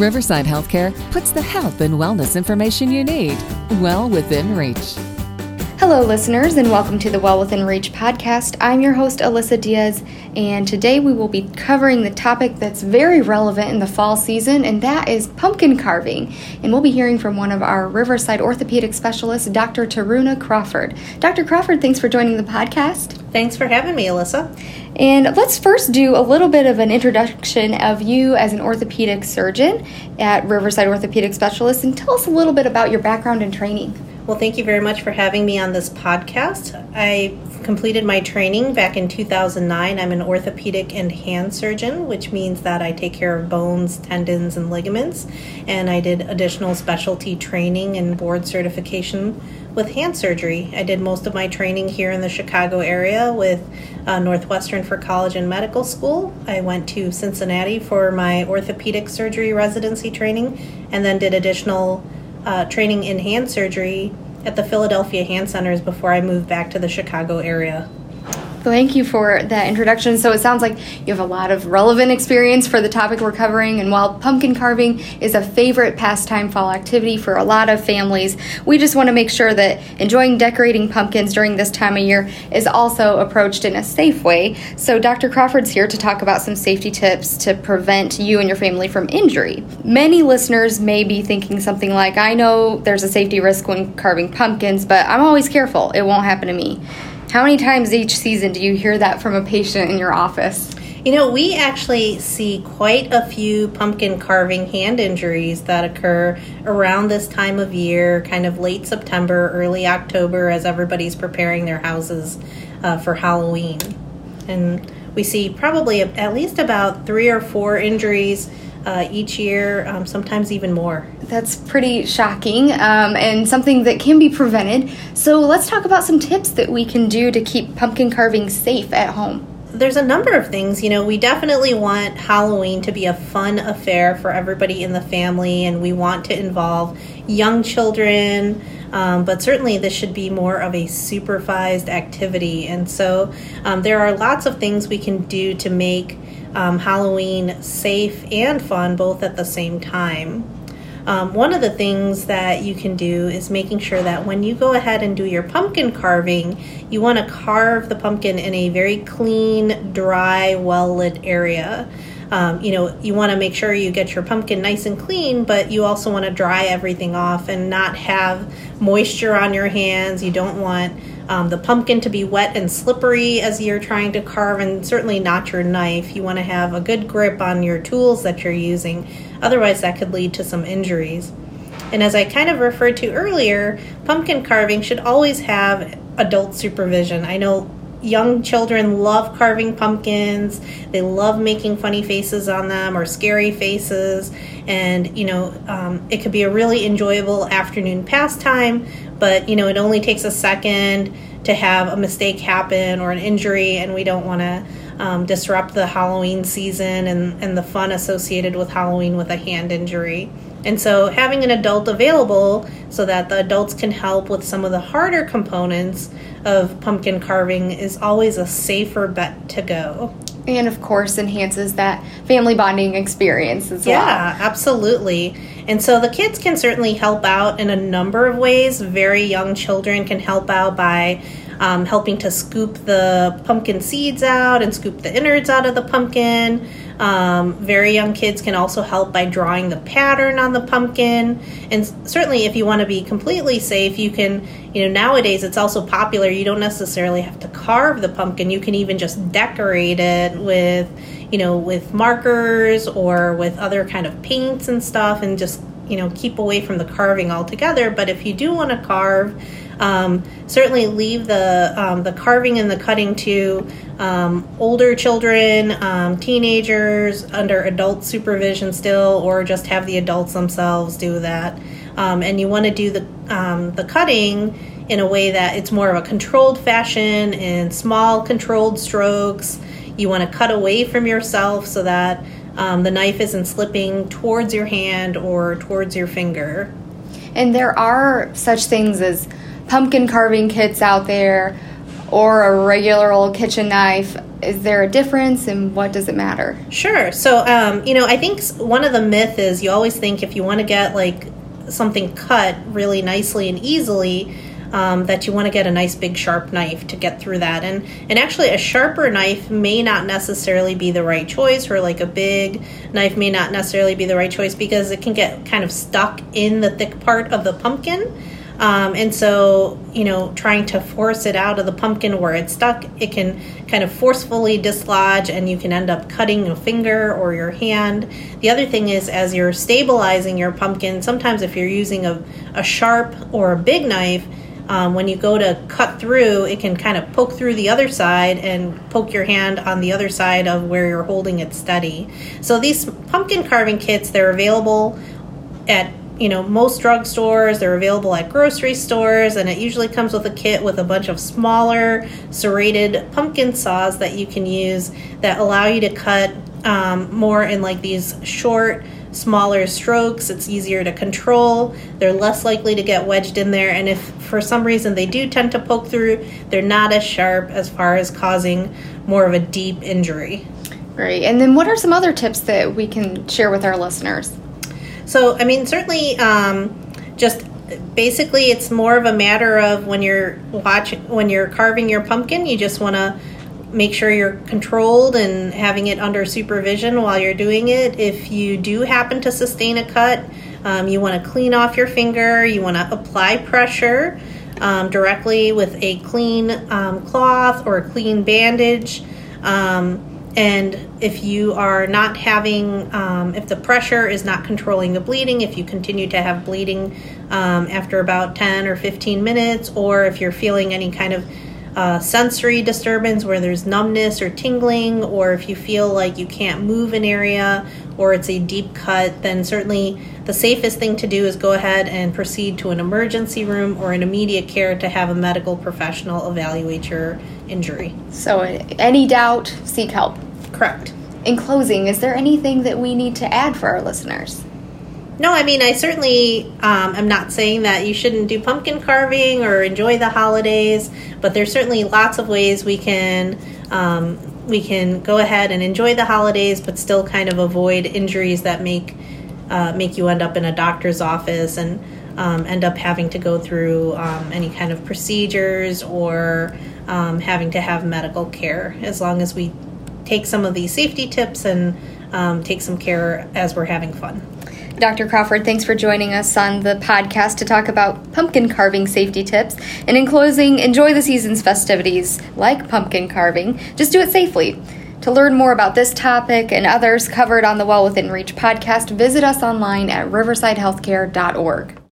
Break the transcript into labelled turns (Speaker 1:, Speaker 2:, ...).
Speaker 1: Riverside Healthcare puts the health and wellness information you need well within reach.
Speaker 2: Hello, listeners, and welcome to the Well Within Reach podcast. I'm your host, Alyssa Diaz, and today we will be covering the topic that's very relevant in the fall season, and that is pumpkin carving. And we'll be hearing from one of our Riverside orthopedic specialists, Dr. Taruna Crawford. Dr. Crawford, thanks for joining the podcast.
Speaker 3: Thanks for having me, Alyssa.
Speaker 2: And let's first do a little bit of an introduction of you as an orthopedic surgeon at Riverside Orthopedic Specialist, and tell us a little bit about your background and training.
Speaker 3: Well, thank you very much for having me on this podcast. I completed my training back in 2009. I'm an orthopedic and hand surgeon, which means that I take care of bones, tendons, and ligaments. And I did additional specialty training and board certification with hand surgery. I did most of my training here in the Chicago area with uh, Northwestern for college and medical school. I went to Cincinnati for my orthopedic surgery residency training and then did additional uh, training in hand surgery at the Philadelphia Hand Centers before I moved back to the Chicago area.
Speaker 2: Thank you for that introduction. So it sounds like you have a lot of relevant experience for the topic we're covering. And while pumpkin carving is a favorite pastime fall activity for a lot of families, we just want to make sure that enjoying decorating pumpkins during this time of year is also approached in a safe way. So Dr. Crawford's here to talk about some safety tips to prevent you and your family from injury. Many listeners may be thinking something like, I know there's a safety risk when carving pumpkins, but I'm always careful. It won't happen to me. How many times each season do you hear that from a patient in your office?
Speaker 3: You know, we actually see quite a few pumpkin carving hand injuries that occur around this time of year, kind of late September, early October, as everybody's preparing their houses uh, for Halloween. And we see probably at least about three or four injuries uh, each year, um, sometimes even more.
Speaker 2: That's pretty shocking um, and something that can be prevented. So let's talk about some tips that we can do to keep pumpkin carving safe at home.
Speaker 3: There's a number of things. You know, we definitely want Halloween to be a fun affair for everybody in the family, and we want to involve young children. Um, but certainly this should be more of a supervised activity. And so um, there are lots of things we can do to make um, Halloween safe and fun both at the same time. Um, one of the things that you can do is making sure that when you go ahead and do your pumpkin carving, you want to carve the pumpkin in a very clean, dry, well lit area. Um, you know, you want to make sure you get your pumpkin nice and clean, but you also want to dry everything off and not have moisture on your hands. You don't want um, the pumpkin to be wet and slippery as you're trying to carve, and certainly not your knife. You want to have a good grip on your tools that you're using, otherwise, that could lead to some injuries. And as I kind of referred to earlier, pumpkin carving should always have adult supervision. I know young children love carving pumpkins. They love making funny faces on them or scary faces. And, you know, um, it could be a really enjoyable afternoon pastime, but, you know, it only takes a second to have a mistake happen or an injury, and we don't want to um, disrupt the Halloween season and, and the fun associated with Halloween with a hand injury. And so, having an adult available so that the adults can help with some of the harder components of pumpkin carving is always a safer bet to go.
Speaker 2: And of course, enhances that family bonding experience as
Speaker 3: yeah,
Speaker 2: well.
Speaker 3: Yeah, absolutely. And so the kids can certainly help out in a number of ways. Very young children can help out by um, helping to scoop the pumpkin seeds out and scoop the innards out of the pumpkin. Um, very young kids can also help by drawing the pattern on the pumpkin. And certainly, if you want to be completely safe, you can, you know, nowadays it's also popular. You don't necessarily have to carve the pumpkin, you can even just decorate it with, you know, with markers or with other kind of paints and stuff and just, you know, keep away from the carving altogether. But if you do want to carve, um, certainly leave the um, the carving and the cutting to um, older children, um, teenagers under adult supervision still, or just have the adults themselves do that. Um, and you want to do the um, the cutting in a way that it's more of a controlled fashion and small controlled strokes. You want to cut away from yourself so that the knife isn't slipping towards your hand or towards your finger.
Speaker 2: And there are such things as pumpkin carving kits out there or a regular old kitchen knife? Is there a difference and what does it matter?
Speaker 3: Sure. So, um, you know, I think one of the myth is you always think if you want to get like something cut really nicely and easily, um, that you want to get a nice big sharp knife to get through that. And and actually, a sharper knife may not necessarily be the right choice, or like a big knife may not necessarily be the right choice because it can get kind of stuck in the thick part of the pumpkin. Um, and so, you know, trying to force it out of the pumpkin where it's stuck, it can kind of forcefully dislodge and you can end up cutting a finger or your hand. The other thing is, as you're stabilizing your pumpkin, sometimes if you're using a, a sharp or a big knife, um, when you go to cut through, it can kind of poke through the other side and poke your hand on the other side of where you're holding it steady. So these pumpkin carving kits, they're available at you know most drugstores they're available at grocery stores and it usually comes with a kit with a bunch of smaller serrated pumpkin saws that you can use that allow you to cut um, more in like these short smaller strokes, it's easier to control, they're less likely to get wedged in there, and if for some reason they do tend to poke through, they're not as sharp as far as causing more of a deep injury.
Speaker 2: Great. And then what are some other tips that we can share with our listeners?
Speaker 3: So, I mean, certainly um, just basically it's more of a matter of when you're watching when you're carving your pumpkin you just want to make sure you're controlled and having it under supervision while you're doing it. If you do happen to sustain a cut, um, you want to clean off your finger, you want to apply pressure um, directly with a clean um, cloth or a clean bandage. Um, and if you are not having, um, if the pressure is not controlling the bleeding, if you continue to have bleeding um, after about 10 or 15 minutes, or if you're feeling any kind of uh, sensory disturbance where there's numbness or tingling, or if you feel like you can't move an area or it's a deep cut, then certainly the safest thing to do is go ahead and proceed to an emergency room or an immediate care to have a medical professional evaluate your injury.
Speaker 2: So, any doubt, seek help.
Speaker 3: Correct.
Speaker 2: In closing, is there anything that we need to add for our listeners?
Speaker 3: No, I mean, I certainly um, am not saying that you shouldn't do pumpkin carving or enjoy the holidays, but there's certainly lots of ways we can um, we can go ahead and enjoy the holidays, but still kind of avoid injuries that make uh, make you end up in a doctor's office and um, end up having to go through um, any kind of procedures or um, having to have medical care. As long as we take some of these safety tips and um, take some care as we're having fun.
Speaker 2: Dr. Crawford, thanks for joining us on the podcast to talk about pumpkin carving safety tips. And in closing, enjoy the season's festivities like pumpkin carving. Just do it safely. To learn more about this topic and others covered on the Well Within Reach podcast, visit us online at riversidehealthcare.org.